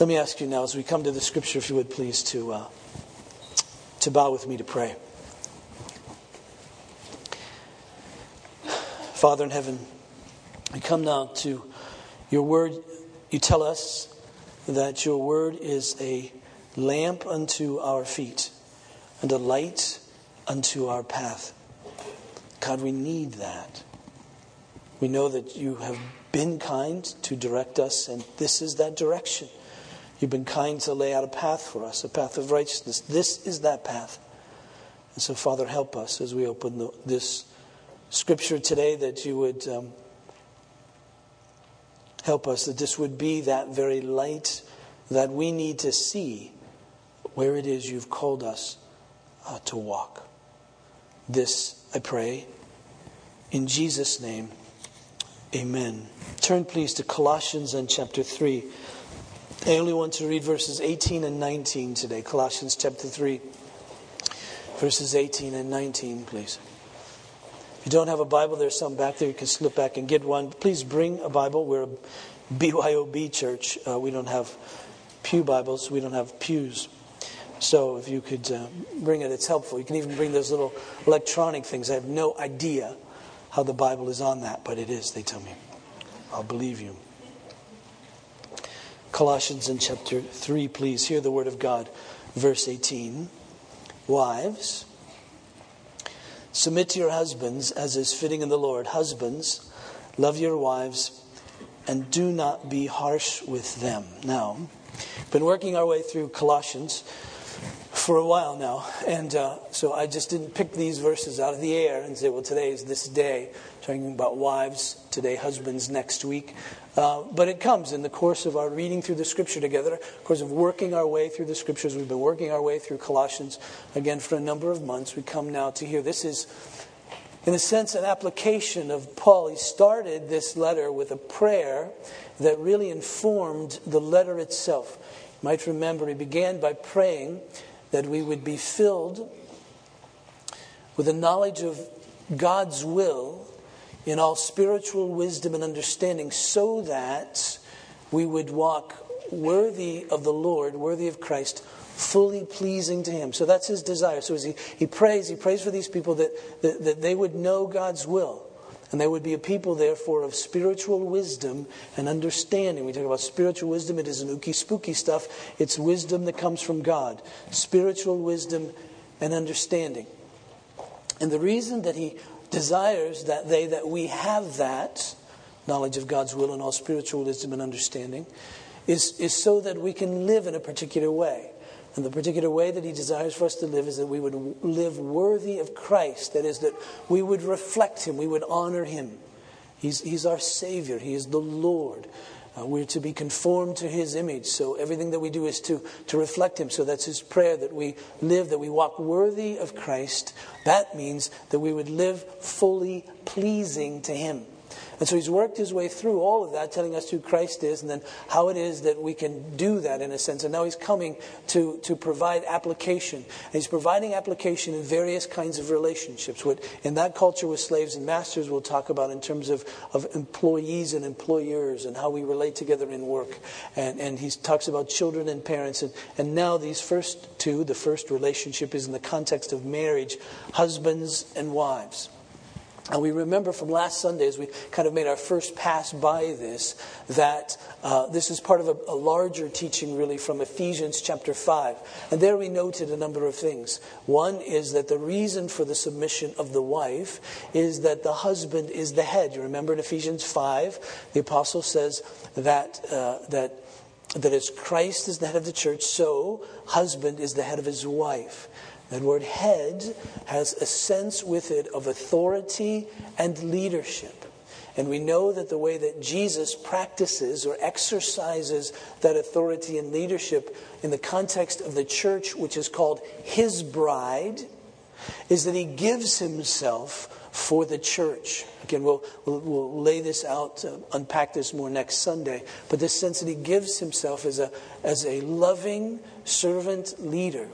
Let me ask you now, as we come to the scripture, if you would please, to, uh, to bow with me to pray. Father in heaven, we come now to your word. You tell us that your word is a lamp unto our feet and a light unto our path. God, we need that. We know that you have been kind to direct us, and this is that direction. You've been kind to lay out a path for us, a path of righteousness. This is that path. And so, Father, help us as we open the, this scripture today that you would um, help us, that this would be that very light that we need to see where it is you've called us uh, to walk. This I pray in Jesus' name. Amen. Turn please to Colossians and chapter 3. I only want to read verses 18 and 19 today. Colossians chapter 3, verses 18 and 19, please. If you don't have a Bible, there's some back there. You can slip back and get one. Please bring a Bible. We're a BYOB church. Uh, we don't have pew Bibles, we don't have pews. So if you could uh, bring it, it's helpful. You can even bring those little electronic things. I have no idea how the Bible is on that, but it is, they tell me. I'll believe you. Colossians in chapter 3, please. Hear the word of God. Verse 18. Wives, Submit to your husbands as is fitting in the Lord. Husbands, love your wives and do not be harsh with them. Now, been working our way through Colossians for a while now, and uh, so I just didn't pick these verses out of the air and say, well, today is this day, talking about wives, today, husbands, next week. Uh, but it comes in the course of our reading through the scripture together, of course of working our way through the scriptures. We've been working our way through Colossians again for a number of months. We come now to here. This is, in a sense, an application of Paul. He started this letter with a prayer that really informed the letter itself. You might remember he began by praying that we would be filled with a knowledge of God's will in all spiritual wisdom and understanding, so that we would walk worthy of the Lord, worthy of Christ, fully pleasing to Him. So that's His desire. So as He, he prays, He prays for these people that, that, that they would know God's will. And there would be a people, therefore, of spiritual wisdom and understanding. We talk about spiritual wisdom, it isn't ooky spooky stuff. It's wisdom that comes from God. Spiritual wisdom and understanding. And the reason that he desires that they, that we have that knowledge of God's will and all spiritual wisdom and understanding, is, is so that we can live in a particular way. And the particular way that he desires for us to live is that we would live worthy of Christ. That is, that we would reflect him, we would honor him. He's, he's our Savior, he is the Lord. Uh, we're to be conformed to his image. So everything that we do is to, to reflect him. So that's his prayer that we live, that we walk worthy of Christ. That means that we would live fully pleasing to him. And so he's worked his way through all of that, telling us who Christ is and then how it is that we can do that in a sense. And now he's coming to, to provide application. And he's providing application in various kinds of relationships. What in that culture with slaves and masters we'll talk about in terms of, of employees and employers and how we relate together in work. And, and he talks about children and parents. And, and now these first two, the first relationship is in the context of marriage, husbands and wives. And we remember from last Sunday, as we kind of made our first pass by this, that uh, this is part of a, a, larger teaching, really, from Ephesians chapter 5. And there we noted a number of things. One is that the reason for the submission of the wife is that the husband is the head. You remember in Ephesians 5, the apostle says that, uh, that, that as Christ is the head of the church, so husband is the head of his wife. That word head has a sense with it of authority and leadership. And we know that the way that Jesus practices or exercises that authority and leadership in the context of the church, which is called his bride, is that he gives himself for the church. Again, we'll, we'll, we'll lay this out, uh, unpack this more next Sunday. But this sense that he gives himself as a, as a loving servant leader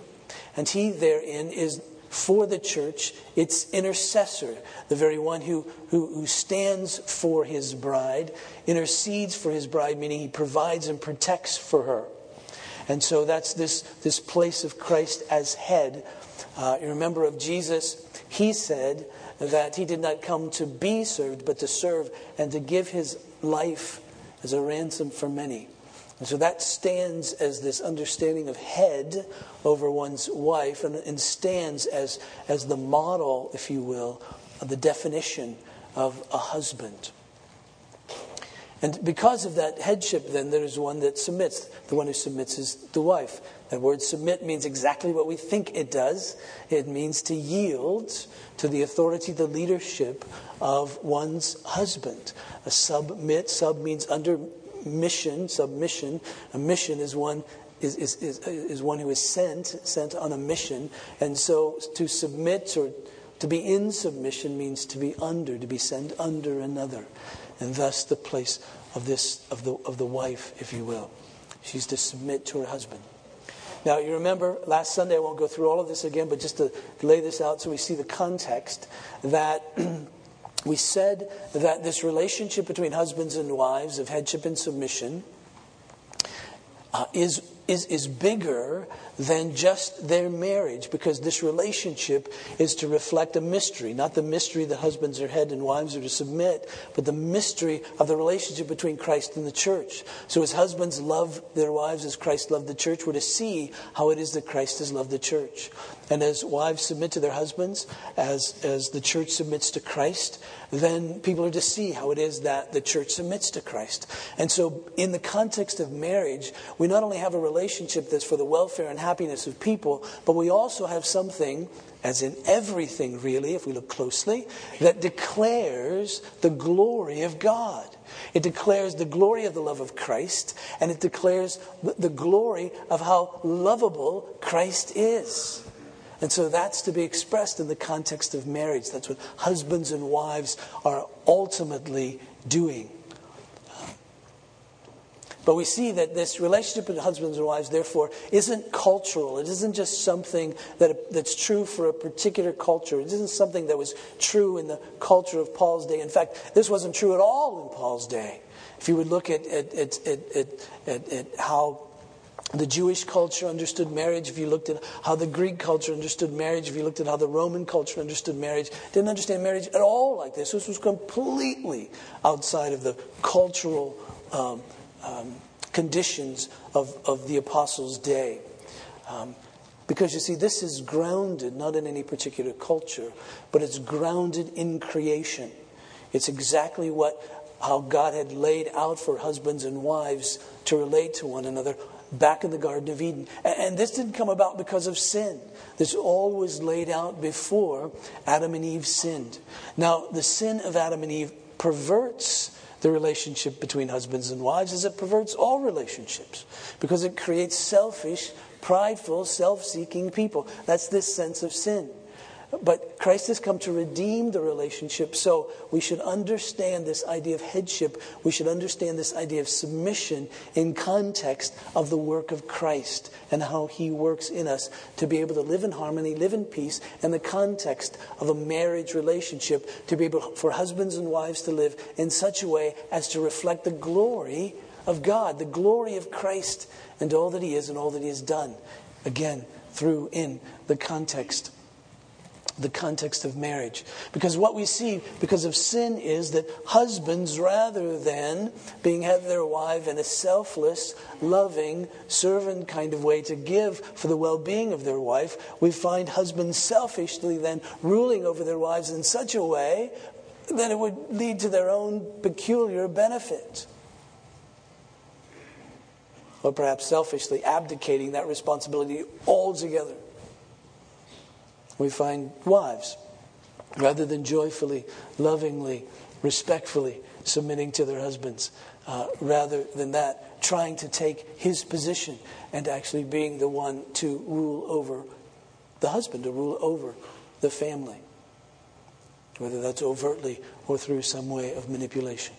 and he therein is for the church, its intercessor, the very one who, who, who, stands for his bride, intercedes for his bride, meaning he provides and protects for her. And so that's this, this place of Christ as head. Uh, you remember of Jesus, he said that he did not come to be served, but to serve and to give his life as a ransom for many. And so that stands as this understanding of head over one's wife and, and stands as, as the model, if you will, of the definition of a husband. And because of that headship, then there is one that submits. The one who submits is the wife. That word submit means exactly what we think it does it means to yield to the authority, the leadership of one's husband. A submit, sub means under mission, submission. A mission is one is, is, is, is one who is sent, sent on a mission. And so to submit or to be in submission means to be under, to be sent under another. And thus the place of this of the of the wife, if you will. She's to submit to her husband. Now, you remember last Sunday, I won't go through all of this again, but just to lay this out so we see the context, that we said that this relationship between husbands and wives of headship and submission uh, is is, is bigger than just their marriage because this relationship is to reflect a mystery, not the mystery that husbands are head and wives are to submit, but the mystery of the relationship between Christ and the church. So as husbands love their wives as Christ loved the church, we're to see how it is that Christ has loved the church. And as wives submit to their husbands, as, as the church submits to Christ, then people are to see how it is that the church submits to Christ. And so, in the context of marriage, we not only have a relationship that's for the welfare and happiness of people, but we also have something, as in everything really, if we look closely, that declares the glory of God. It declares the glory of the love of Christ, and it declares the glory of how lovable Christ is. And so that's to be expressed in the context of marriage. That's what husbands and wives are ultimately doing. But we see that this relationship with husbands and wives, therefore, isn't cultural. It isn't just something that, that's true for a particular culture. It isn't something that was true in the culture of Paul's day. In fact, this wasn't true at all in Paul's day. If you would look at, at, at, at, at how the Jewish culture understood marriage, if you looked at how the Greek culture understood marriage, if you looked at how the Roman culture understood marriage, didn't understand marriage at all like this. This was completely outside of the cultural um, um, conditions of, of the apostles' day. Um, because you see, this is grounded not in any particular culture, but it's grounded in creation. It's exactly what how God had laid out for husbands and wives to relate to one another back in the Garden of Eden. And this didn't come about because of sin. This all was laid out before Adam and Eve sinned. Now, the sin of Adam and Eve perverts the relationship between husbands and wives as it perverts all relationships because it creates selfish, prideful, self seeking people. That's this sense of sin. But Christ has come to redeem the relationship. So we should understand this idea of headship. We should understand this idea of submission in context of the work of Christ and how he works in us to be able to live in harmony, live in peace, in the context of a marriage relationship, to be able for husbands and wives to live in such a way as to reflect the glory of God, the glory of Christ, and all that he is and all that he has done. Again, through in the context the context of marriage. Because what we see because of sin is that husbands, rather than being of their wife in a selfless, loving, servant kind of way to give for the well being of their wife, we find husbands selfishly then ruling over their wives in such a way that it would lead to their own peculiar benefit. Or perhaps selfishly abdicating that responsibility altogether we find wives, rather than joyfully, lovingly, respectfully submitting to their husbands, uh, rather than that, trying to take his position and actually being the one to rule over the husband, to rule over the family, whether that's overtly or through some way of manipulation.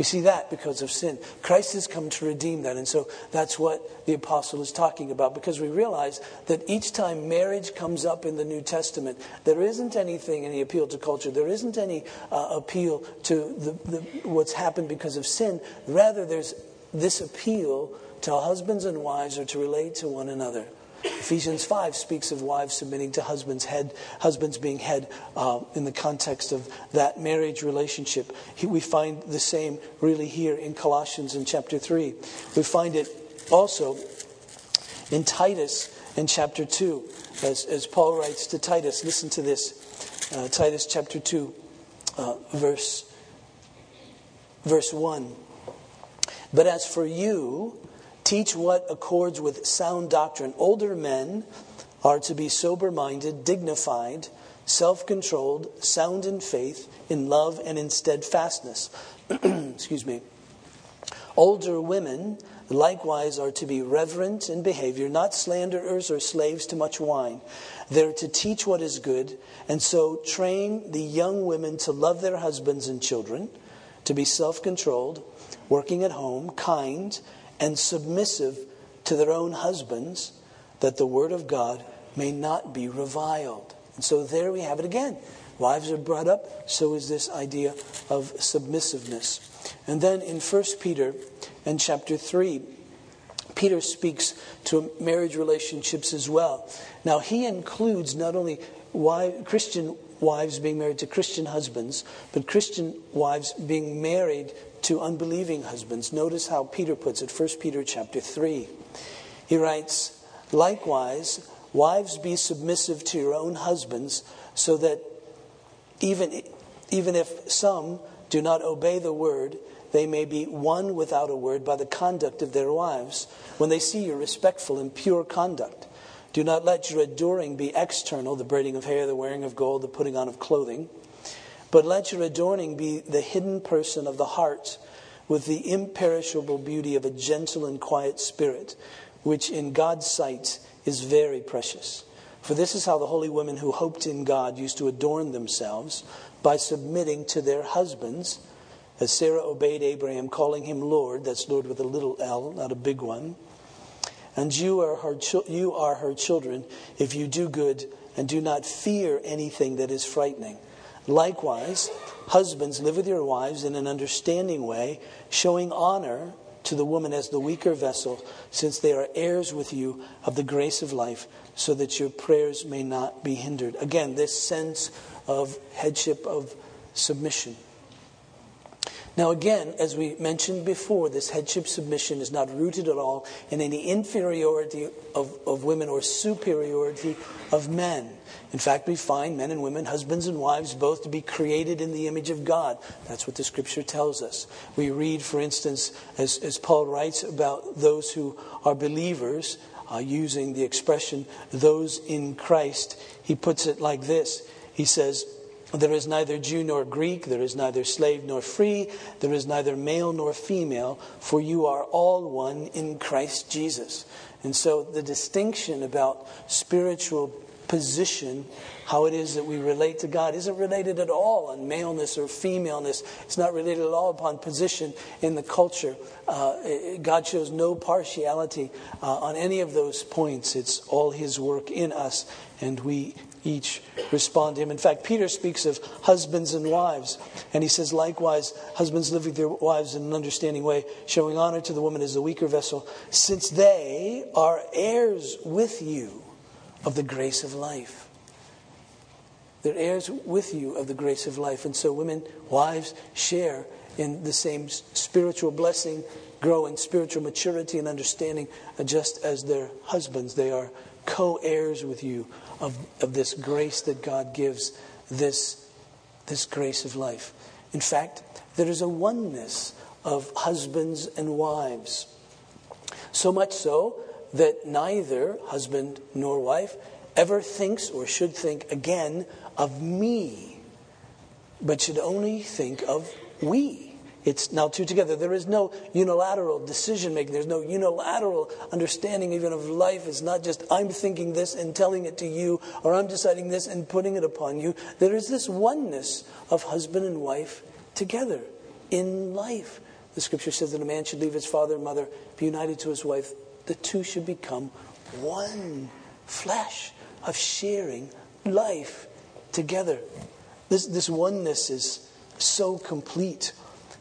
We see that because of sin. Christ has come to redeem that. And so that's what the apostle is talking about because we realize that each time marriage comes up in the New Testament, there isn't anything, any appeal to culture, there isn't any uh, appeal to the, the, what's happened because of sin. Rather, there's this appeal to husbands and wives or to relate to one another. Ephesians 5 speaks of wives submitting to husbands, head, husbands being head uh, in the context of that marriage relationship. We find the same really here in Colossians in chapter 3. We find it also in Titus in chapter 2, as, as Paul writes to Titus. Listen to this uh, Titus chapter 2, uh, verse, verse 1. But as for you, teach what accords with sound doctrine. Older men are to be sober minded, dignified, self controlled, sound in faith, in love, and in steadfastness. Excuse me. Older women likewise are to be reverent in behavior, not slanderers or slaves to much wine. They're to teach what is good, and so train the young women to love their husbands and children, to be self controlled, working at home, kind, and submissive to their own husbands, that the word of God may not be reviled. And so there we have it again. Wives are brought up, so is this idea of submissiveness. And then in 1 Peter and chapter 3, Peter speaks to marriage relationships as well. Now, he includes not only wife, Christian wives being married to Christian husbands, but Christian wives being married to unbelieving husbands. Notice how Peter puts it, 1 Peter chapter 3. He writes, Likewise, wives be submissive to your own husbands, so that even, even if some do not obey the word, they may be won without a word by the conduct of their wives, when they see your respectful and pure conduct. Do not let your adoring be external, the braiding of hair, the wearing of gold, the putting on of clothing but let your adorning be the hidden person of the heart with the imperishable beauty of a gentle and quiet spirit, which in God's sight is very precious. For this is how the holy women who hoped in God used to adorn themselves by submitting to their husbands, as Sarah obeyed Abraham, calling him Lord. That's Lord with a little L, not a big one. And you are her, you are her children if you do good and do not fear anything that is frightening. Likewise, husbands, live with your wives in an understanding way, showing honor to the woman as the weaker vessel, since they are heirs with you of the grace of life, so that your prayers may not be hindered. Again, this sense of headship, of submission. Now, again, as we mentioned before, this headship submission is not rooted at all in any inferiority of, of women or superiority of men. In fact, we find men and women, husbands and wives, both to be created in the image of God. That's what the scripture tells us. We read, for instance, as, as Paul writes about those who are believers, uh, using the expression, those in Christ, he puts it like this He says, there is neither Jew nor Greek, there is neither slave nor free, there is neither male nor female, for you are all one in Christ Jesus. And so the distinction about spiritual position, how it is that we relate to God, isn't related at all on maleness or femaleness. It's not related at all upon position in the culture. Uh, God shows no partiality uh, on any of those points. It's all His work in us, and we each respond to him. In fact, Peter speaks of husbands and wives, and he says, likewise, husbands live with their wives in an understanding way, showing honor to the woman as the weaker vessel, since they are heirs with you of the grace of life. They're heirs with you of the grace of life. And so, women, wives, share in the same spiritual blessing, grow in spiritual maturity and understanding, uh, just as their husbands. They are co heirs with you of, of this grace that God gives, this, this grace of life. In fact, there is a oneness of husbands and wives. So much so that neither husband nor wife ever thinks or should think again of me, but should only think of we. It's now two together. There is no unilateral decision making. There's no unilateral understanding even of life. It's not just I'm thinking this and telling it to you, or I'm deciding this and putting it upon you. There is this oneness of husband and wife together in life. The scripture says that a man should leave his father and mother, be united to his wife, the two should become one flesh of sharing life together. This, this oneness is so complete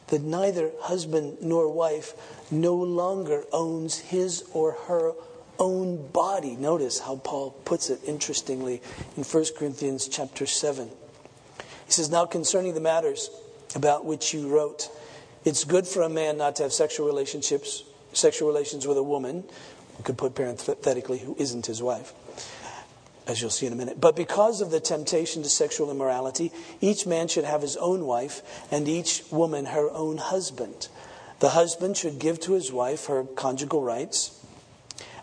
that neither husband nor wife no longer owns his or her own body. Notice how Paul puts it interestingly in 1 Corinthians chapter 7. He says, Now concerning the matters about which you wrote, it's good for a man not to have sexual relationships, sexual relations with a woman, we could put parenthetically, who isn't his wife, as you'll see in a minute. But because of the temptation to sexual immorality, each man should have his own wife, and each woman her own husband. The husband should give to his wife her conjugal rights,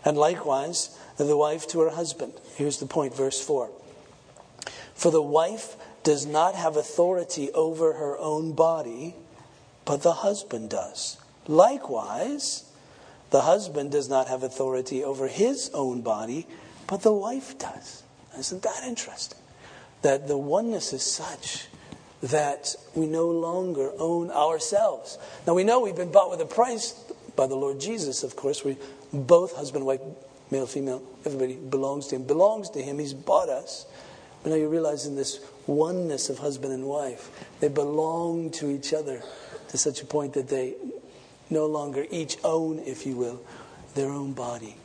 and likewise the wife to her husband. Here's the point, verse 4. For the wife does not have authority over her own body, but the husband does. Likewise, the husband does not have authority over his own body, but the wife does. Isn't that interesting? That the oneness is such that we no longer own ourselves. Now we know we've been bought with a price by the Lord Jesus, of course. We both husband, wife, male, female, everybody belongs to him. Belongs to him. He's bought us. But now you realize in this oneness of husband and wife, they belong to each other to such a point that they no longer each own, if you will, their own body.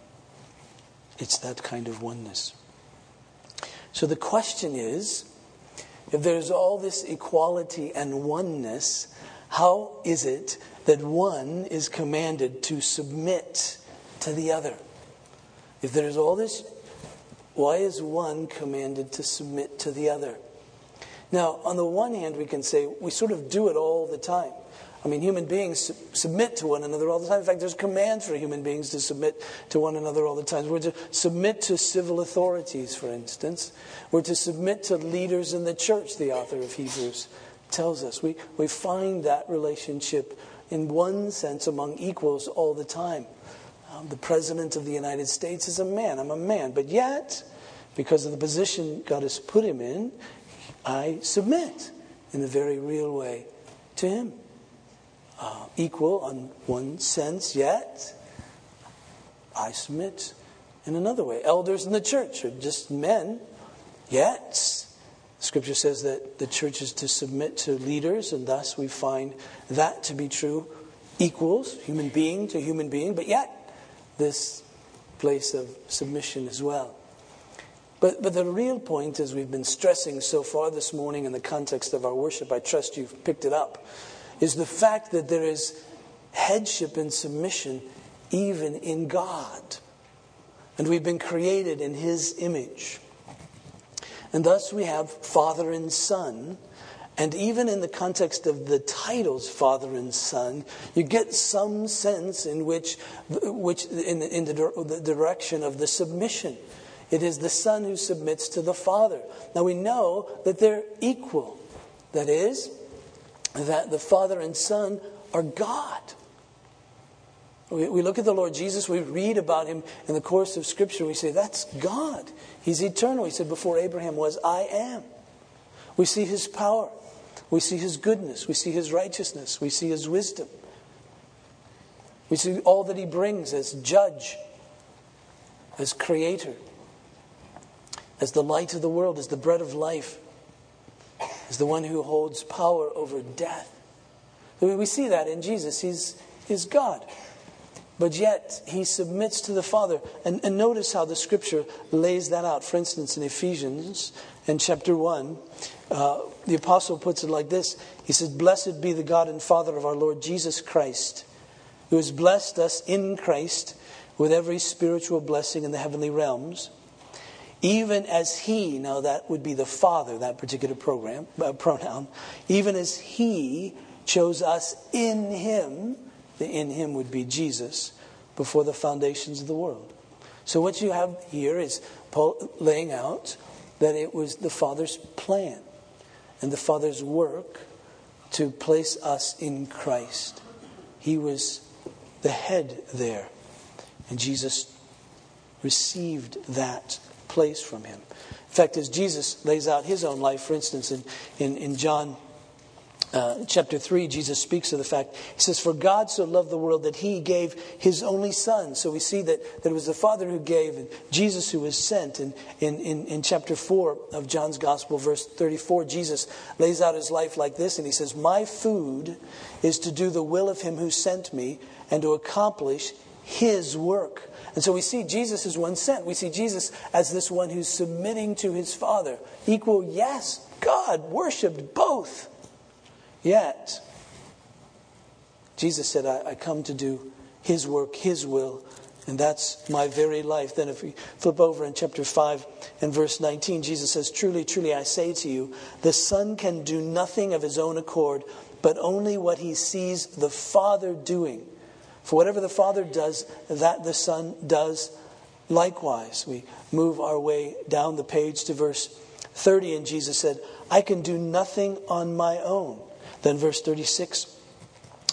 It's that kind of oneness. So the question is if there's all this equality and oneness, how is it that one is commanded to submit to the other? If there's all this, why is one commanded to submit to the other? Now, on the one hand, we can say we sort of do it all the time. I mean, human beings submit to one another all the time. In fact, there's commands for human beings to submit to one another all the time. We're to submit to civil authorities, for instance. We're to submit to leaders in the church, the author of Hebrews tells us. We, we find that relationship in one sense among equals all the time. Um, the President of the United States is a man. I'm a man. But yet, because of the position God has put him in, I submit in a very real way to him uh, equal on one sense, yet I submit in another way. Elders in the church are just men, yet Scripture says that the church is to submit to leaders, and thus we find that to be true. Equals, human being to human being, but yet this place of submission as well. But, but the real point, as we've been stressing so far this morning in the context of our worship, I trust you've picked it up, is the fact that there is headship and submission even in God. And we've been created in His image. And thus we have Father and Son. And even in the context of the titles Father and Son, you get some sense in which, which in, in the, the direction of the submission. It is the Son who submits to the Father. Now we know that they're equal. That is, that the Father and Son are God. We, we look at the Lord Jesus, we read about him in the course of Scripture, we say, that's God. He's eternal. He said, Before Abraham was, I am. We see his power, we see his goodness, we see his righteousness, we see his wisdom. We see all that he brings as judge, as creator, as the light of the world, as the bread of life is the one who holds power over death. We see that in Jesus. He's, he's God. But yet, he submits to the Father. And, and notice how the scripture lays that out. For instance, in Ephesians, in chapter 1, uh, the apostle puts it like this He says, Blessed be the God and Father of our Lord Jesus Christ, who has blessed us in Christ with every spiritual blessing in the heavenly realms even as he, now that would be the father, that particular program, uh, pronoun, even as he chose us in him, the in him would be Jesus, before the foundations of the world. So what you have here is Paul laying out that it was the Father's plan and the Father's work to place us in Christ. He was the head there, and Jesus received that place from him. In fact, as Jesus lays out his own life, for instance, in, in, in John uh, chapter 3, Jesus speaks of the fact, he says, For God so loved the world that he gave his only son. So we see that, that it was the Father who gave and Jesus who was sent. And in, in, in chapter 4 of John's Gospel, verse 34, Jesus lays out his life like this and he says, My food is to do the will of him who sent me and to accomplish his work. And so we see Jesus as one sent. We see Jesus as this one who's submitting to his Father. Equal, yes, God worshiped both. Yet, Jesus said, I, I come to do His work, His will, and that's my very life. Then, if we flip over in chapter 5 and verse 19, Jesus says, Truly, truly, I say to you, the Son can do nothing of his own accord, but only what he sees the Father doing. For whatever the Father does, that the Son does likewise. We move our way down the page to verse 30, and Jesus said, I can do nothing on my own. Then, verse 36,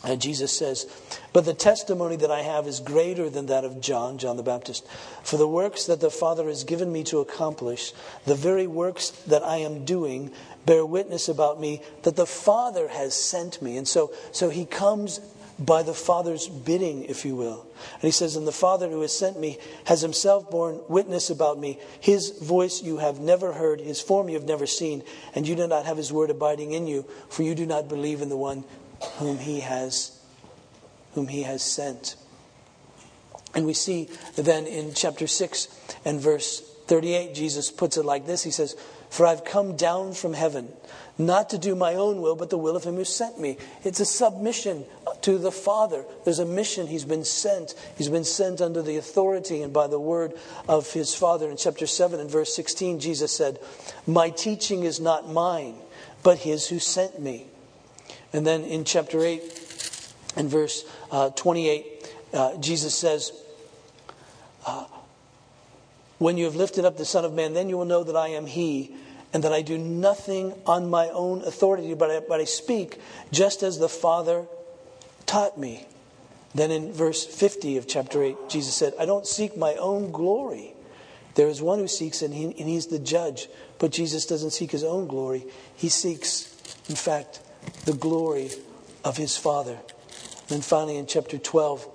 uh, Jesus says, But the testimony that I have is greater than that of John, John the Baptist. For the works that the Father has given me to accomplish, the very works that I am doing, bear witness about me that the Father has sent me. And so, so he comes by the Father's bidding, if you will. And he says, And the Father who has sent me has himself borne witness about me. His voice you have never heard, his form you have never seen, and you do not have his word abiding in you, for you do not believe in the one whom he has whom he has sent. And we see then in chapter 6 and verse 38, Jesus puts it like this He says, For I've come down from heaven not to do my own will, but the will of him who sent me. It's a submission to the Father. There's a mission. He's been sent. He's been sent under the authority and by the word of his Father. In chapter 7 and verse 16, Jesus said, My teaching is not mine, but his who sent me. And then in chapter 8 and verse uh, 28, uh, Jesus says, uh, When you have lifted up the Son of Man, then you will know that I am he and that I do nothing on my own authority, but I, but I speak just as the Father taught me. Then in verse 50 of chapter 8, Jesus said, I don't seek my own glory. There is one who seeks, and, he, and he's the judge. But Jesus doesn't seek his own glory. He seeks, in fact, the glory of his Father. Then finally, in chapter 12,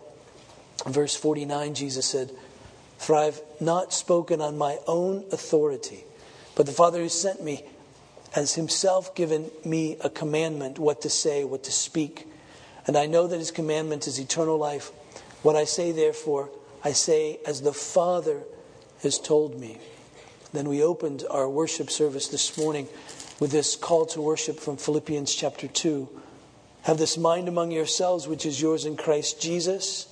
verse 49, Jesus said, For I've not spoken on my own authority. But the Father who sent me has himself given me a commandment what to say, what to speak. And I know that his commandment is eternal life. What I say, therefore, I say as the Father has told me. Then we opened our worship service this morning with this call to worship from Philippians chapter 2. Have this mind among yourselves, which is yours in Christ Jesus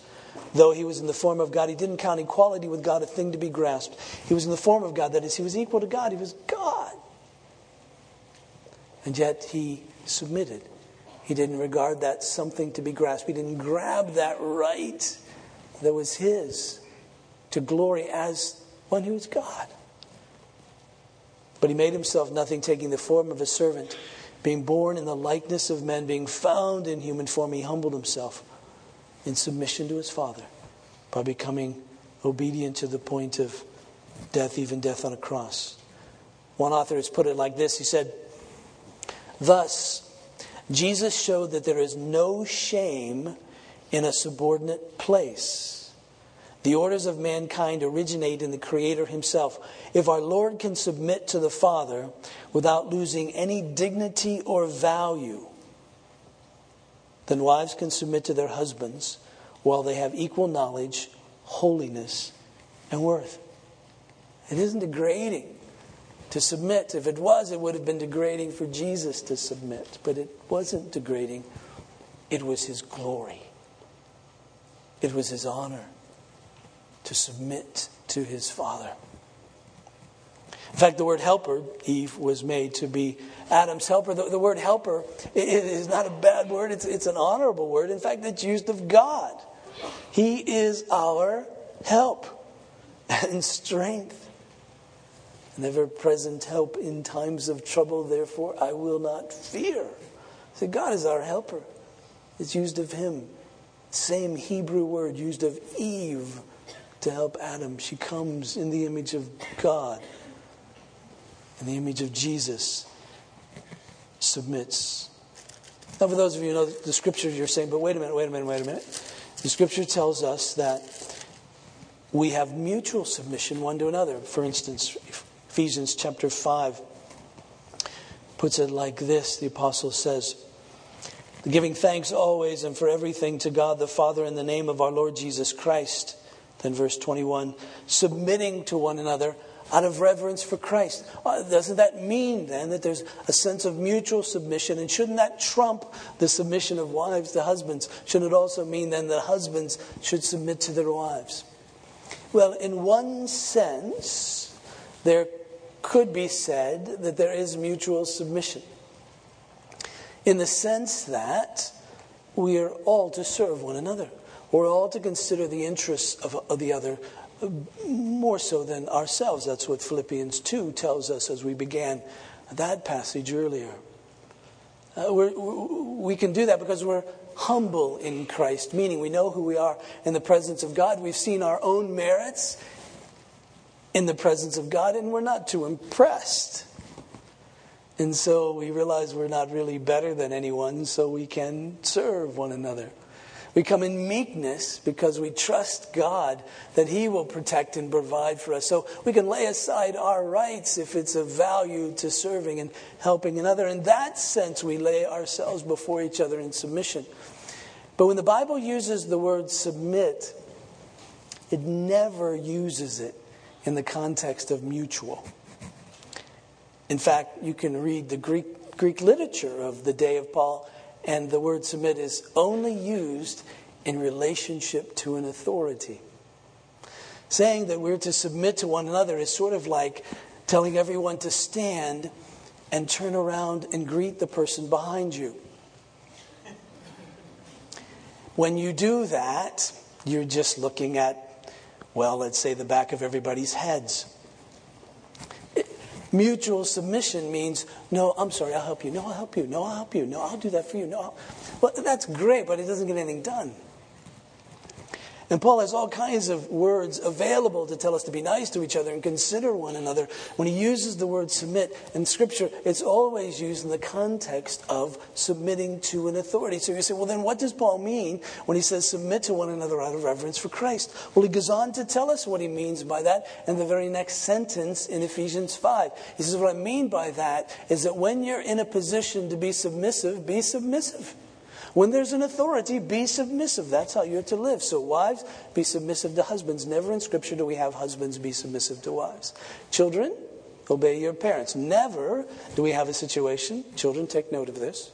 Though he was in the form of God, he didn't count equality with God a thing to be grasped. He was in the form of God, that is, he was equal to God. He was God. And yet he submitted. He didn't regard that something to be grasped. He didn't grab that right that was his to glory as one who is God. But he made himself nothing, taking the form of a servant, being born in the likeness of men, being found in human form, he humbled himself in submission to his Father by becoming obedient to the point of death, even death on a cross. One author has put it like this He said, Thus, Jesus showed that there is no shame in a subordinate place. The orders of mankind originate in the Creator Himself. If our Lord can submit to the Father without losing any dignity or value, then wives can submit to their husbands while they have equal knowledge, holiness, and worth. It isn't degrading to submit. If it was, it would have been degrading for Jesus to submit. But it wasn't degrading, it was his glory, it was his honor to submit to his Father. In fact, the word helper, Eve, was made to be Adam's helper. The, the word helper is not a bad word, it's, it's an honorable word. In fact, it's used of God. He is our help and strength. An ever present help in times of trouble, therefore I will not fear. So God is our helper. It's used of Him. Same Hebrew word used of Eve to help Adam. She comes in the image of God, in the image of Jesus, submits Now, for those of you who know the scripture, you're saying, but wait a minute, wait a minute, wait a minute. The scripture tells us that we have mutual submission one to another. For instance, Ephesians chapter 5 puts it like this the apostle says, Giving thanks always and for everything to God the Father in the name of our Lord Jesus Christ. Then, verse 21, submitting to one another out of reverence for Christ. Uh, doesn't that mean then that there's a sense of mutual submission? And shouldn't that trump the submission of wives to husbands? Shouldn't it also mean then that husbands should submit to their wives? Well, in one sense, there could be said that there is mutual submission. In the sense that we are all to serve one another. We're all to consider the interests of, of the other more so than ourselves. That's what Philippians 2 tells us as we began that passage earlier. Uh, we can do that because we're humble in Christ, meaning we know who we are in the presence of God. We've seen our own merits in the presence of God, and we're not too impressed. And so we realize we're not really better than anyone, so we can serve one another. We come in meekness because we trust God that He will protect and provide for us. So we can lay aside our rights if it's of value to serving and helping another. In that sense, we lay ourselves before each other in submission. But when the Bible uses the word submit, it never uses it in the context of mutual. In fact, you can read the Greek, Greek literature of the day of Paul and the word submit is only used in relationship to an authority. Saying that we're to submit to one another is sort of like telling everyone to stand and turn around and greet the person behind you. When you do that, you're just looking at, well, let's say the back of everybody's heads. Mutual submission means, no, I'm sorry, I'll help you. No, I'll help you. No, I'll help you. No, I'll do that for you. No, I'll... well, that's great, but it doesn't get anything done. And Paul has all kinds of words available to tell us to be nice to each other and consider one another. When he uses the word submit in Scripture, it's always used in the context of submitting to an authority. So you say, well, then what does Paul mean when he says submit to one another out of reverence for Christ? Well, he goes on to tell us what he means by that in the very next sentence in Ephesians 5. He says, what I mean by that is that when you're in a position to be submissive, be submissive. When there's an authority, be submissive. That's how you're to live. So, wives, be submissive to husbands. Never in Scripture do we have husbands be submissive to wives. Children, obey your parents. Never do we have a situation, children, take note of this,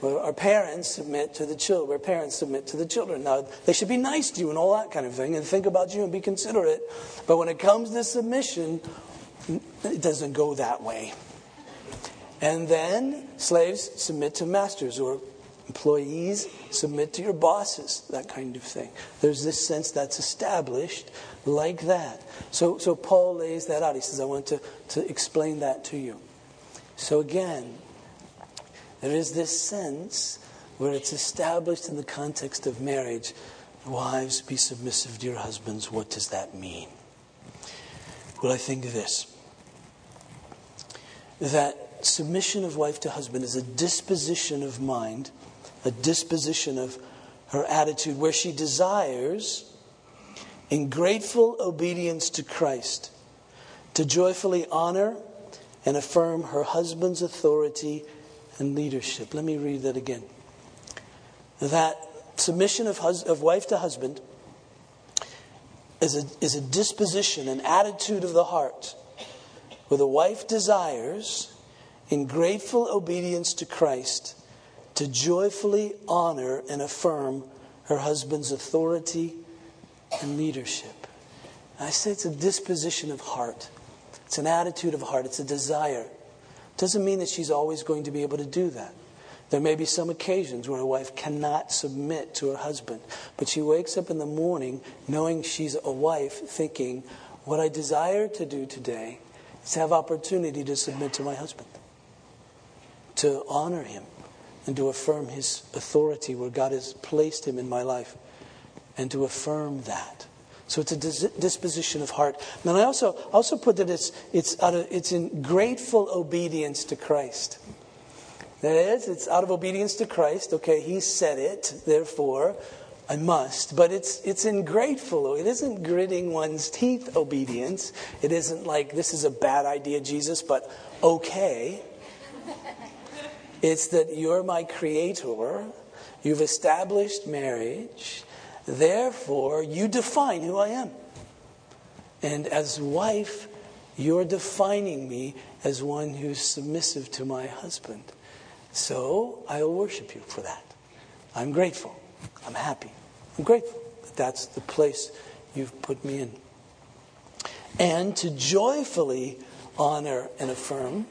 where our parents submit to the children, where parents submit to the children. Now, they should be nice to you and all that kind of thing, and think about you and be considerate. But when it comes to submission, it doesn't go that way. And then slaves submit to masters or employees submit to your bosses, that kind of thing. There's this sense that's established like that. So, so Paul lays that out. He says, I want to, to explain that to you. So again, there is this sense where it's established in the context of marriage. Wives, be submissive to your husbands. What does that mean? Well, I think this that submission of wife to husband is a disposition of mind, a disposition of her attitude where she desires, in grateful obedience to Christ, to joyfully honor and affirm her husband's authority and leadership. Let me read that again. That submission of, hus- of wife to husband is a, is a disposition, an attitude of the heart, where the wife desires in grateful obedience to Christ to joyfully honor and affirm her husband's authority and leadership. I say it's a disposition of heart. It's an attitude of heart. It's a desire. It doesn't mean that she's always going to be able to do that. There may be some occasions where a wife cannot submit to her husband, but she wakes up in the morning knowing she's a wife, thinking, What I desire to do today is have opportunity to submit to my husband to honor him and to affirm his authority where God has placed him in my life and to affirm that. So it's a disposition of heart. And I also also put that it's it's out of, it's in grateful obedience to Christ. That is, it's out of obedience to Christ. Okay, He said it, therefore I must. But it's, it's in grateful. It isn't gritting one's teeth obedience. It isn't like, this is a bad idea, Jesus, but okay. It's that you're my creator. You've established marriage. Therefore, you define who I am. And as wife, you're defining me as one who's submissive to my husband. So I'll worship you for that. I'm grateful. I'm happy. I'm grateful that that's the place you've put me in. And to joyfully honor and affirm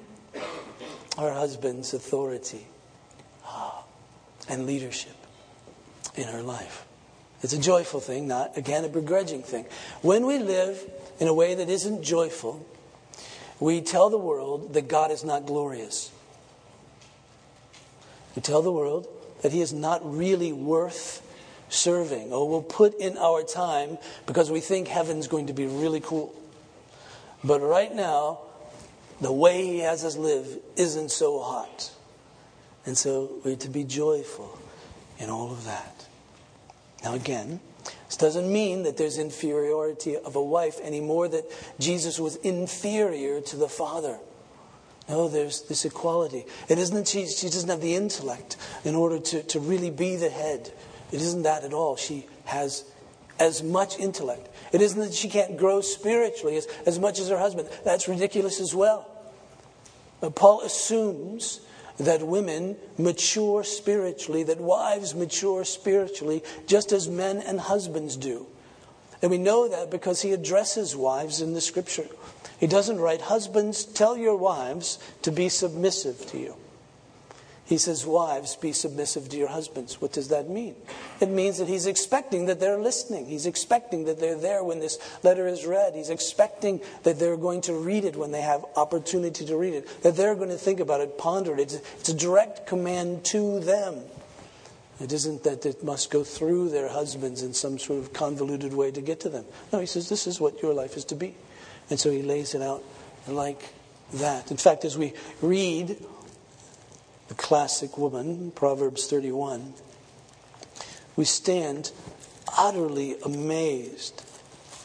our husband's authority ah, and leadership in her life. It's a joyful thing, not, again, a begrudging thing. When we live in a way that isn't joyful, we tell the world that God is not glorious. We tell the world that He is not really worth serving, or we'll put in our time because we think heaven's going to be really cool. But right now, the way He has us live isn't so hot. And so we're to be joyful in all of that. Now, again, this doesn't mean that there's inferiority of a wife anymore, that Jesus was inferior to the Father. No, there's this equality. It isn't that she, she doesn't have the intellect in order to, to really be the head. It isn't that at all. She has as much intellect. It isn't that she can't grow spiritually as, as much as her husband. That's ridiculous as well. But Paul assumes that women mature spiritually, that wives mature spiritually, just as men and husbands do. And we know that because he addresses wives in the scripture. He doesn't write, Husbands, tell your wives to be submissive to you. He says, Wives, be submissive to your husbands. What does that mean? It means that he's expecting that they're listening. He's expecting that they're there when this letter is read. He's expecting that they're going to read it when they have opportunity to read it, that they're going to think about it, ponder it. It's, it's a direct command to them. It isn't that it must go through their husbands in some sort of convoluted way to get to them. No, he says, This is what your life is to be. And so he lays it out like that. In fact, as we read the classic woman, Proverbs 31, we stand utterly amazed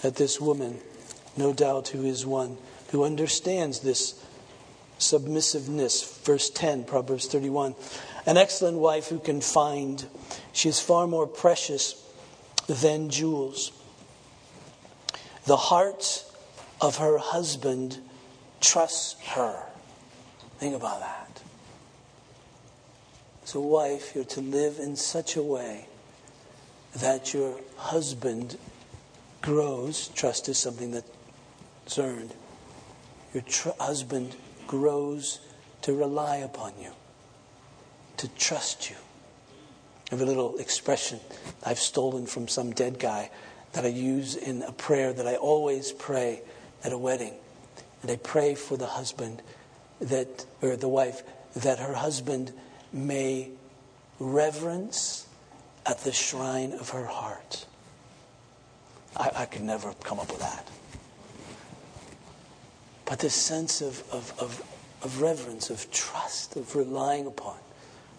at this woman, no doubt, who is one who understands this submissiveness. Verse 10, Proverbs 31. An excellent wife who can find, she is far more precious than jewels. The heart of her husband trusts her. Think about that. As a wife, you're to live in such a way that your husband grows. Trust is something that's earned. Your tr- husband grows to rely upon you, to trust you. I have a little expression I've stolen from some dead guy that I use in a prayer that I always pray at a wedding. And I pray for the husband that, or the wife, that her husband may reverence at the shrine of her heart. I, I could never come up with that. But this sense of, of, of, of reverence, of trust, of relying upon.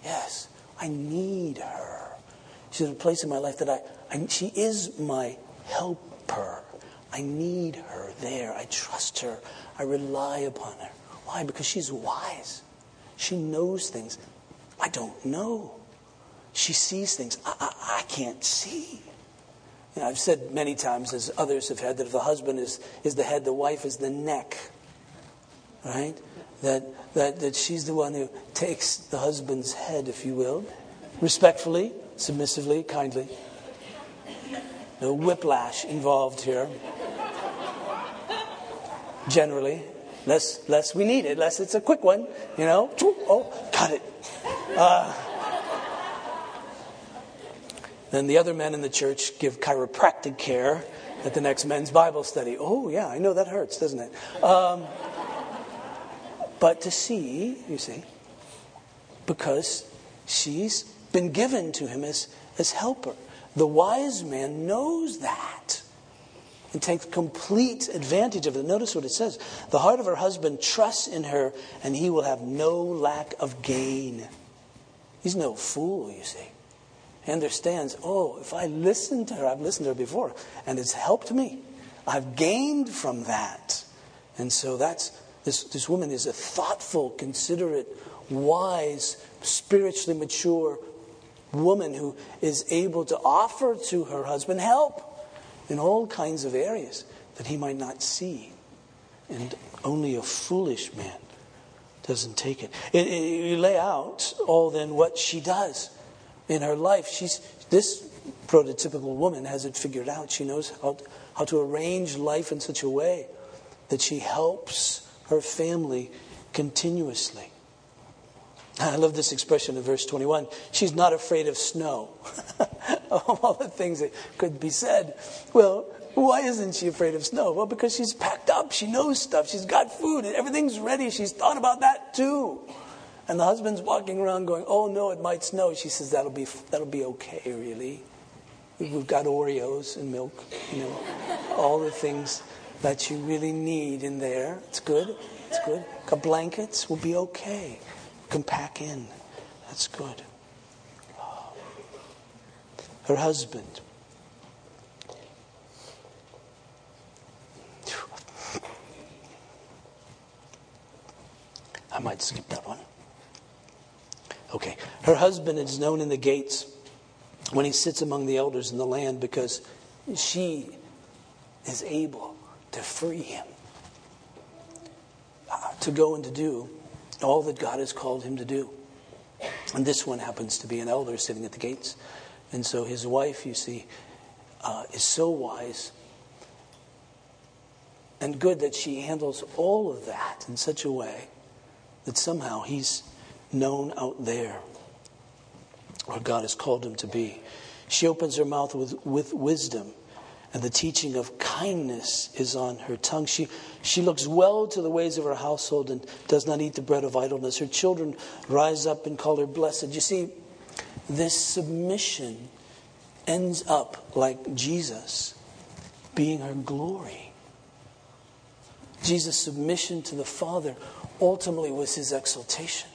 Yes, I need her. She's a place in my life that I, I she is my helper. I need her there. I trust her. I rely upon her. Why? Because she's wise. She knows things I don't know. She sees things I, I, I can't see. You know, I've said many times, as others have had, that if the husband is, is the head, the wife is the neck. Right? That, that, that she's the one who takes the husband's head, if you will, respectfully, submissively, kindly. No whiplash involved here. Generally, less, less we need it, less it's a quick one, you know. Oh, got it. Uh, then the other men in the church give chiropractic care at the next men's Bible study. Oh, yeah, I know that hurts, doesn't it? Um, but to see, you see, because she's been given to him as, as helper. The wise man knows that and takes complete advantage of it. Notice what it says The heart of her husband trusts in her, and he will have no lack of gain. He's no fool, you see. He understands, oh, if I listen to her, I've listened to her before, and it's helped me. I've gained from that. And so that's this, this woman is a thoughtful, considerate, wise, spiritually mature woman who is able to offer to her husband help in all kinds of areas that he might not see. And only a foolish man doesn't take it. it, it you lay out all then what she does in her life. She's this prototypical woman has it figured out. She knows how, how to arrange life in such a way that she helps her family continuously. I love this expression in verse 21. She's not afraid of snow. of all the things that could be said. Well, why isn't she afraid of snow? Well, because she's packed up. She knows stuff. She's got food. Everything's ready. She's thought about that too. And the husband's walking around going, "Oh no, it might snow." She says, "That'll be that'll be okay, really. We've got Oreos and milk, you know, all the things that you really need in there. It's good. It's good. Got blankets. We'll be okay. We Can pack in. That's good." Her husband I might skip that one. Okay. Her husband is known in the gates when he sits among the elders in the land because she is able to free him uh, to go and to do all that God has called him to do. And this one happens to be an elder sitting at the gates. And so his wife, you see, uh, is so wise and good that she handles all of that in such a way that somehow he's known out there, where God has called him to be. She opens her mouth with, with wisdom, and the teaching of kindness is on her tongue. She, she looks well to the ways of her household and does not eat the bread of idleness. Her children rise up and call her blessed. You see, this submission ends up like Jesus being her glory. Jesus' submission to the Father ultimately was his exaltation.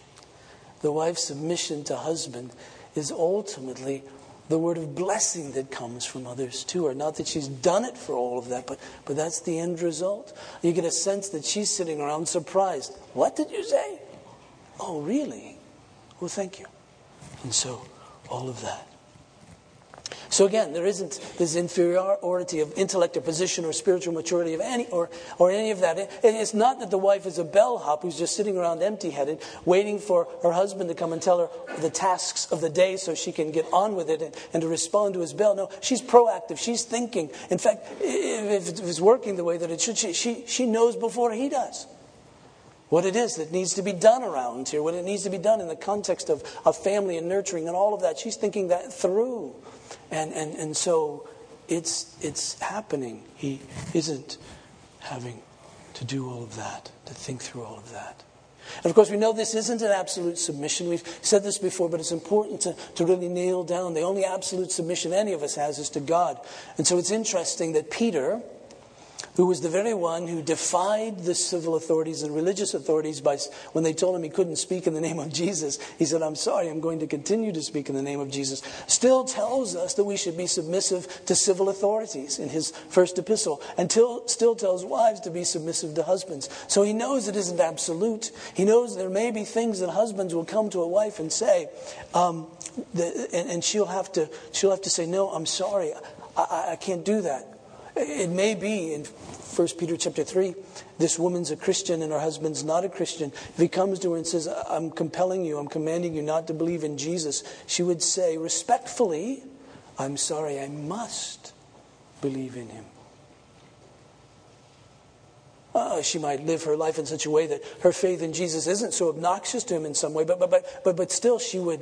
The wife's submission to husband is ultimately the word of blessing that comes from others to her. Not that she's done it for all of that, but, but that's the end result. You get a sense that she's sitting around surprised. What did you say? Oh, really? Well, thank you. And so, all of that. So again, there isn't this inferiority of intellect or position or spiritual maturity of any or, or any of that. And it's not that the wife is a bellhop who's just sitting around empty-headed, waiting for her husband to come and tell her the tasks of the day so she can get on with it and, and to respond to his bell. No, she's proactive. She's thinking. In fact, if it's working the way that it should, she, she, she knows before he does what it is that needs to be done around here, what it needs to be done in the context of, of family and nurturing and all of that. She's thinking that through. And, and, and so it's, it's happening. He isn't having to do all of that, to think through all of that. And of course, we know this isn't an absolute submission. We've said this before, but it's important to, to really nail down the only absolute submission any of us has is to God. And so it's interesting that Peter, who was the very one who defied the civil authorities and religious authorities by when they told him he couldn't speak in the name of Jesus. He said, I'm sorry, I'm going to continue to speak in the name of Jesus. Still tells us that we should be submissive to civil authorities in his first epistle, and still tells wives to be submissive to husbands. So he knows it isn't absolute. He knows there may be things that husbands will come to a wife and say, um, the, and, and, she'll have to she'll have to say, No, I'm sorry, I, I, I can't do that. It may be in 1 Peter chapter 3, this woman's a Christian and her husband's not a Christian. If he comes to her and says, I'm compelling you, I'm commanding you not to believe in Jesus, she would say respectfully, I'm sorry, I must believe in him. Uh, she might live her life in such a way that her faith in Jesus isn't so obnoxious to him in some way, but, but, but, but, but still she would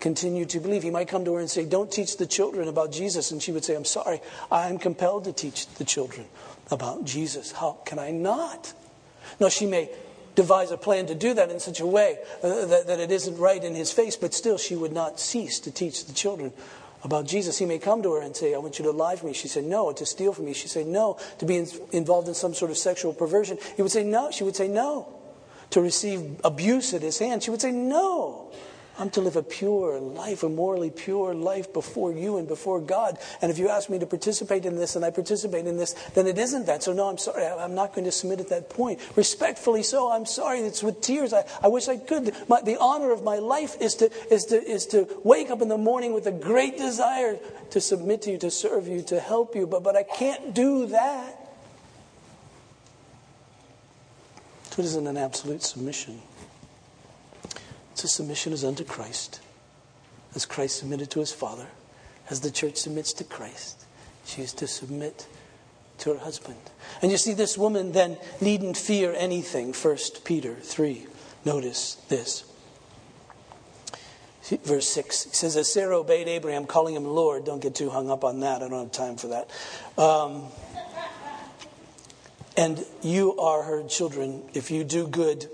continue to believe. He might come to her and say, Don't teach the children about Jesus. And she would say, I'm sorry, I'm compelled to teach the children about Jesus. How can I not? Now, she may devise a plan to do that in such a way uh, that, that it isn't right in his face, but still she would not cease to teach the children about Jesus. He may come to her and say, I want you to lie for me. She said, No. To steal from me. She said, No. To be in, involved in some sort of sexual perversion. He would say, No. She would say, No. To receive abuse at his hand. She would say, No. I'm to live a pure life, a morally pure life before you and before God. And if you ask me to participate in this and I participate in this, then it isn't that. So, no, I'm sorry. I'm not going to submit at that point. Respectfully so, I'm sorry. It's with tears. I, I wish I could. My, the honor of my life is to, is, to, is to wake up in the morning with a great desire to submit to you, to serve you, to help you. But, but I can't do that. So, it isn't an absolute submission. It's submission is unto Christ, as Christ submitted to his Father, as the church submits to Christ. She is to submit to her husband. And you see, this woman then needn't fear anything. First Peter 3. Notice this. Verse 6 it says, As Sarah obeyed Abraham, calling him Lord, don't get too hung up on that, I don't have time for that. Um, and you are her children if you do good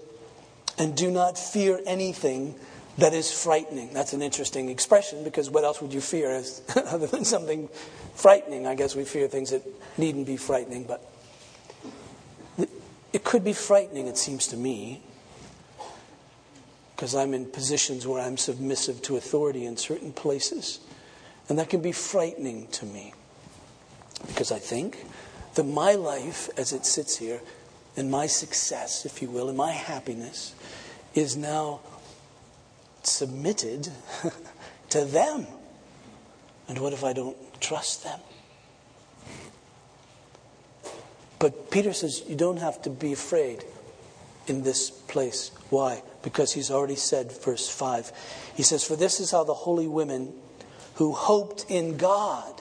and do not fear anything that is frightening. That's an interesting expression because what else would you fear other than something frightening? I guess we fear things that needn't be frightening, but it could be frightening, it seems to me, because I'm in positions where I'm submissive to authority in certain places. And that can be frightening to me because I think that my life as it sits here and my success, if you will, and my happiness is now submitted to them. And what if I don't trust them? But Peter says you don't have to be afraid in this place. Why? Because he's already said, verse 5, he says, For this is how the holy women who hoped in God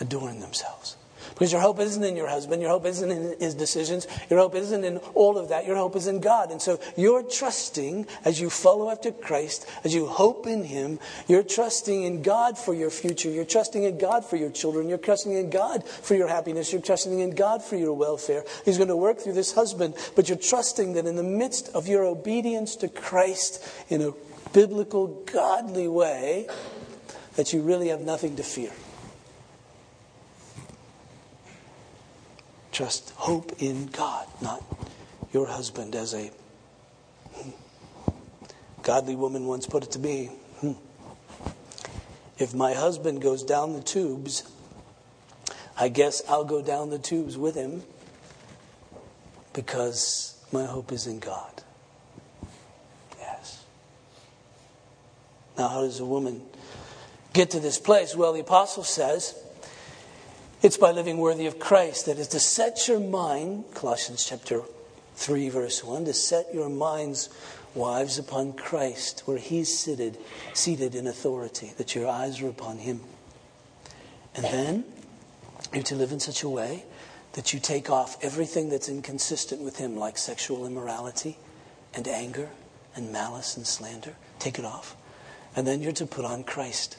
adorn themselves. Because your hope isn't in your husband, your hope isn't in his decisions, your hope isn't in all of that, your hope is in God. And so you're trusting as you follow after Christ, as you hope in him, you're trusting in God for your future, you're trusting in God for your children, you're trusting in God for your happiness, you're trusting in God for your welfare. He's going to work through this husband, but you're trusting that in the midst of your obedience to Christ in a biblical, godly way, that you really have nothing to fear. Trust, hope in God, not your husband as a godly woman once put it to me. Hmm. If my husband goes down the tubes, I guess I'll go down the tubes with him because my hope is in God. Yes. Now, how does a woman get to this place? Well, the apostle says, it's by living worthy of Christ. That is to set your mind, Colossians chapter 3, verse 1, to set your minds, wives, upon Christ, where he's seated, seated in authority, that your eyes are upon him. And then you're to live in such a way that you take off everything that's inconsistent with him, like sexual immorality and anger and malice and slander. Take it off. And then you're to put on Christ.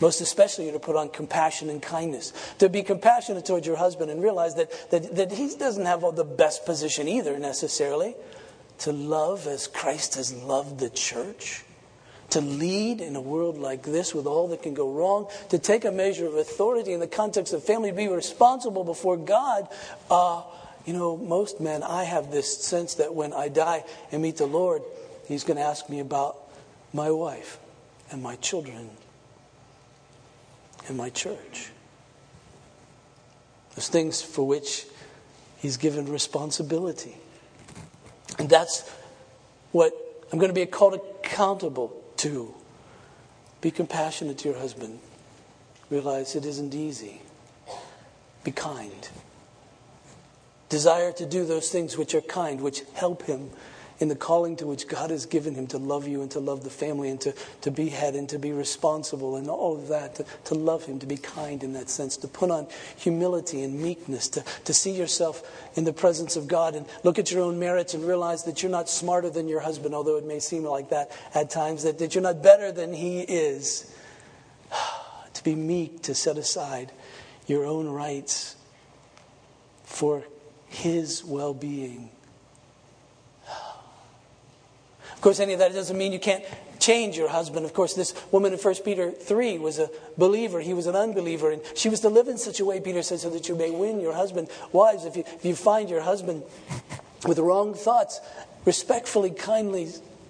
Most especially, you to put on compassion and kindness. To be compassionate towards your husband and realize that, that, that he doesn't have all the best position either, necessarily. To love as Christ has loved the church. To lead in a world like this with all that can go wrong. To take a measure of authority in the context of family. Be responsible before God. Uh, you know, most men, I have this sense that when I die and meet the Lord, He's going to ask me about my wife and my children in my church. There's things for which he's given responsibility. And that's what I'm going to be called accountable to. Be compassionate to your husband. Realize it isn't easy. Be kind. Desire to do those things which are kind, which help him in the calling to which God has given him to love you and to love the family and to, to be head and to be responsible and all of that, to, to love him, to be kind in that sense, to put on humility and meekness, to, to see yourself in the presence of God and look at your own merits and realize that you're not smarter than your husband, although it may seem like that at times, that, that you're not better than he is. to be meek, to set aside your own rights for his well being course, any of that doesn't mean you can't change your husband. Of course, this woman in 1 Peter 3 was a believer. He was an unbeliever. And she was to live in such a way, Peter says, so that you may win your husband. Wives, if you, if you find your husband with wrong thoughts, respectfully, kindly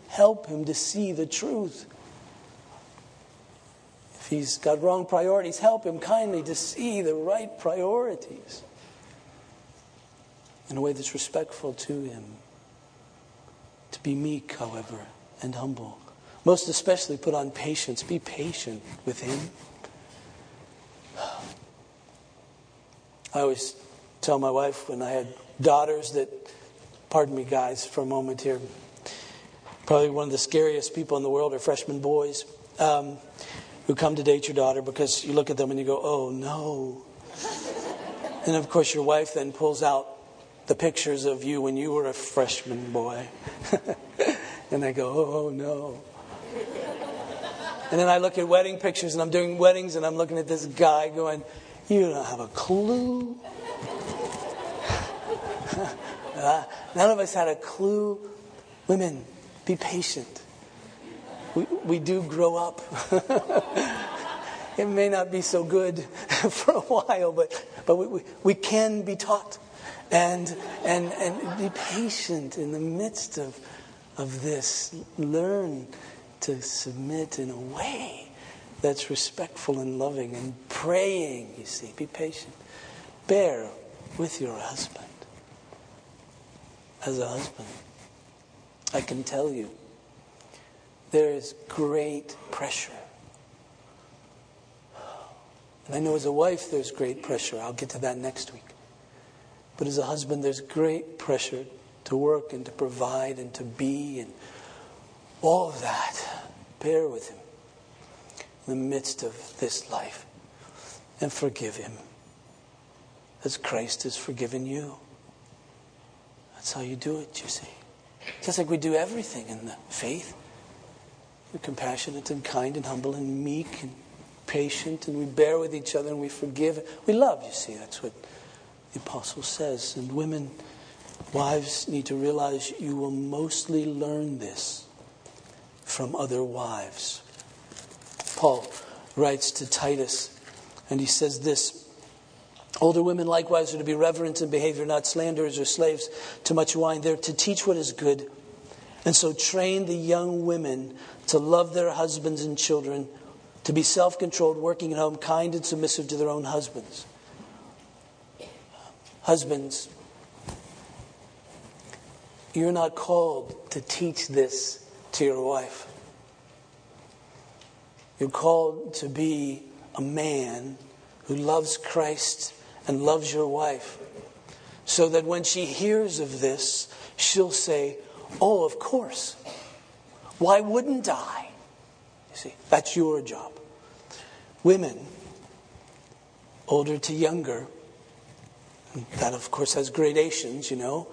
help him to see the truth. If he's got wrong priorities, help him kindly to see the right priorities in a way that's respectful to him. To be meek, however, and humble. Most especially, put on patience. Be patient with him. I always tell my wife when I had daughters that, pardon me, guys, for a moment here, probably one of the scariest people in the world are freshman boys um, who come to date your daughter because you look at them and you go, oh no. and of course, your wife then pulls out the pictures of you when you were a freshman boy. and I go, oh no. And then I look at wedding pictures and I'm doing weddings and I'm looking at this guy going, You don't have a clue. uh, none of us had a clue. Women, be patient. We, we do grow up. it may not be so good for a while, but, but we, we, we can be taught. And, and, and be patient in the midst of, of this. Learn to submit in a way that's respectful and loving and praying, you see. Be patient. Bear with your husband. As a husband, I can tell you there is great pressure. And I know as a wife there's great pressure. I'll get to that next week. But as a husband, there's great pressure to work and to provide and to be and all of that, bear with him in the midst of this life and forgive him as Christ has forgiven you. That's how you do it, you see. Just like we do everything in the faith. We're compassionate and kind and humble and meek and patient and we bear with each other and we forgive. We love, you see. That's what the apostle says. And women, wives need to realize you will mostly learn this from other wives. Paul writes to Titus, and he says this Older women likewise are to be reverent in behavior, not slanderers or slaves to much wine. They're to teach what is good. And so train the young women to love their husbands and children, to be self controlled, working at home, kind and submissive to their own husbands. Husbands, you're not called to teach this to your wife. You're called to be a man who loves Christ and loves your wife. So that when she hears of this, she'll say, Oh, of course. Why wouldn't I? You see, that's your job. Women, older to younger, that of course has gradations, you know.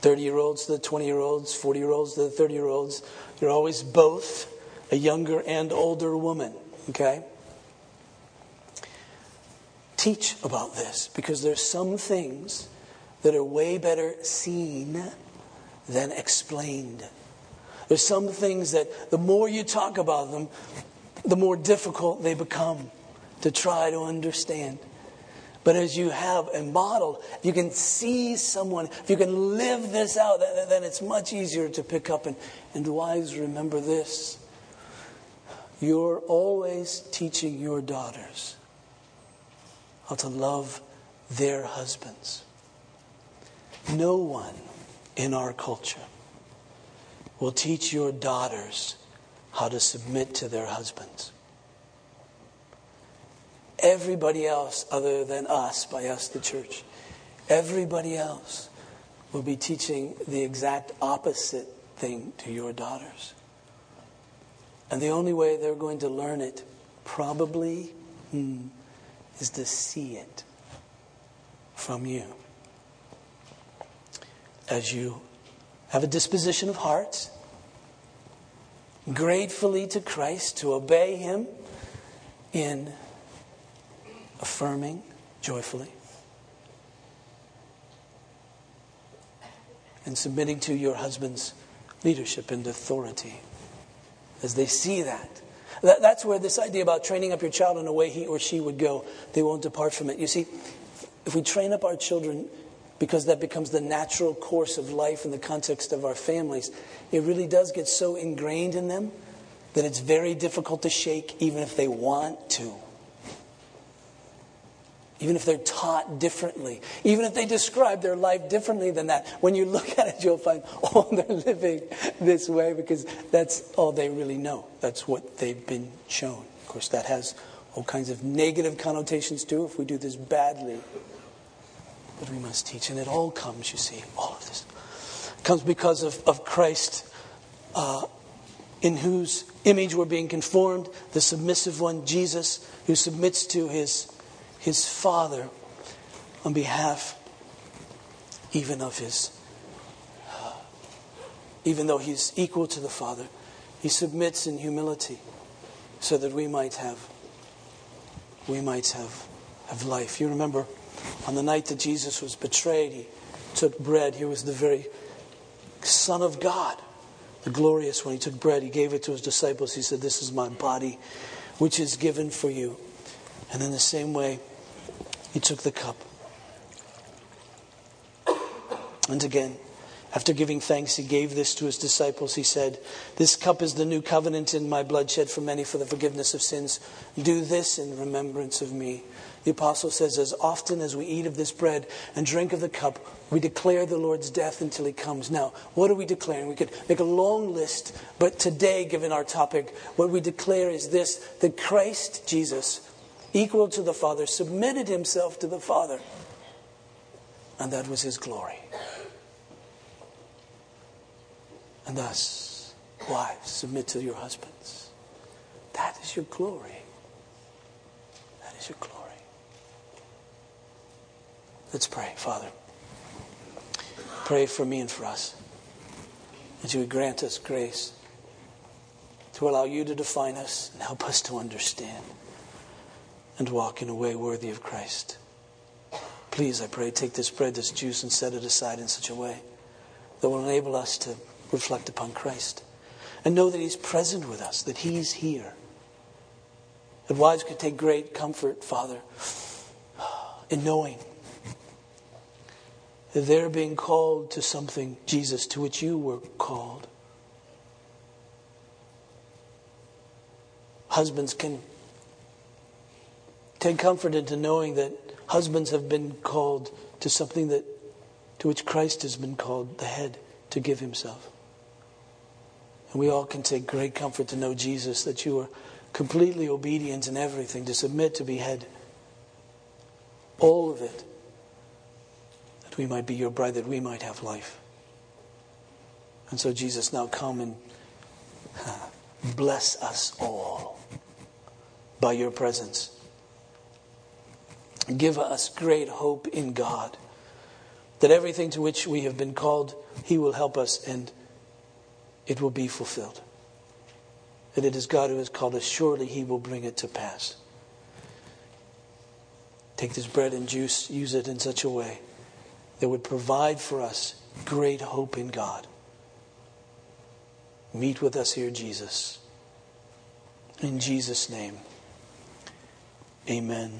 30 year olds to the 20 year olds, 40 year olds to the 30 year olds. You're always both a younger and older woman, okay? Teach about this because there's some things that are way better seen than explained. There's some things that the more you talk about them, the more difficult they become to try to understand. But as you have a model, if you can see someone, if you can live this out, then it's much easier to pick up. And, and wives, remember this. You're always teaching your daughters how to love their husbands. No one in our culture will teach your daughters how to submit to their husbands. Everybody else, other than us, by us, the church, everybody else will be teaching the exact opposite thing to your daughters. And the only way they're going to learn it, probably, hmm, is to see it from you. As you have a disposition of heart, gratefully to Christ, to obey Him in affirming joyfully and submitting to your husband's leadership and authority as they see that. that. That's where this idea about training up your child in a way he or she would go, they won't depart from it. You see, if we train up our children because that becomes the natural course of life in the context of our families, it really does get so ingrained in them that it's very difficult to shake even if they want to. Even if they're taught differently, even if they describe their life differently than that, when you look at it, you'll find, oh, they're living this way because that's all they really know. That's what they've been shown. Of course, that has all kinds of negative connotations too if we do this badly. But we must teach. And it all comes, you see, all of this comes because of, of Christ, uh, in whose image we're being conformed, the submissive one, Jesus, who submits to his, his Father on behalf even of his, even though he's equal to the Father, he submits in humility so that we might have we might have, have life. You remember on the night that Jesus was betrayed, he took bread. He was the very Son of God, the glorious one. He took bread, he gave it to his disciples. He said, This is my body, which is given for you. And in the same way, he took the cup. And again, after giving thanks, he gave this to his disciples. He said, This cup is the new covenant in my blood shed for many for the forgiveness of sins. Do this in remembrance of me. The apostle says, As often as we eat of this bread and drink of the cup, we declare the Lord's death until he comes. Now, what are we declaring? We could make a long list, but today, given our topic, what we declare is this that Christ Jesus, equal to the Father, submitted himself to the Father, and that was his glory. And thus, wives, submit to your husbands. That is your glory. That is your glory. Let's pray, Father. Pray for me and for us that you would grant us grace to allow you to define us and help us to understand and walk in a way worthy of Christ. Please, I pray, take this bread, this juice, and set it aside in such a way that will enable us to reflect upon Christ and know that He's present with us, that He's here. That wives could take great comfort, Father, in knowing that they're being called to something, Jesus, to which you were called. Husbands can take comfort into knowing that husbands have been called to something that to which Christ has been called, the head, to give himself. And we all can take great comfort to know, Jesus, that you are completely obedient in everything, to submit to be head. All of it. That we might be your bride, that we might have life. And so, Jesus, now come and bless us all by your presence. Give us great hope in God that everything to which we have been called, He will help us and it will be fulfilled. And it is God who has called us. Surely He will bring it to pass. Take this bread and juice, use it in such a way that would provide for us great hope in God. Meet with us here, Jesus. In Jesus' name, amen.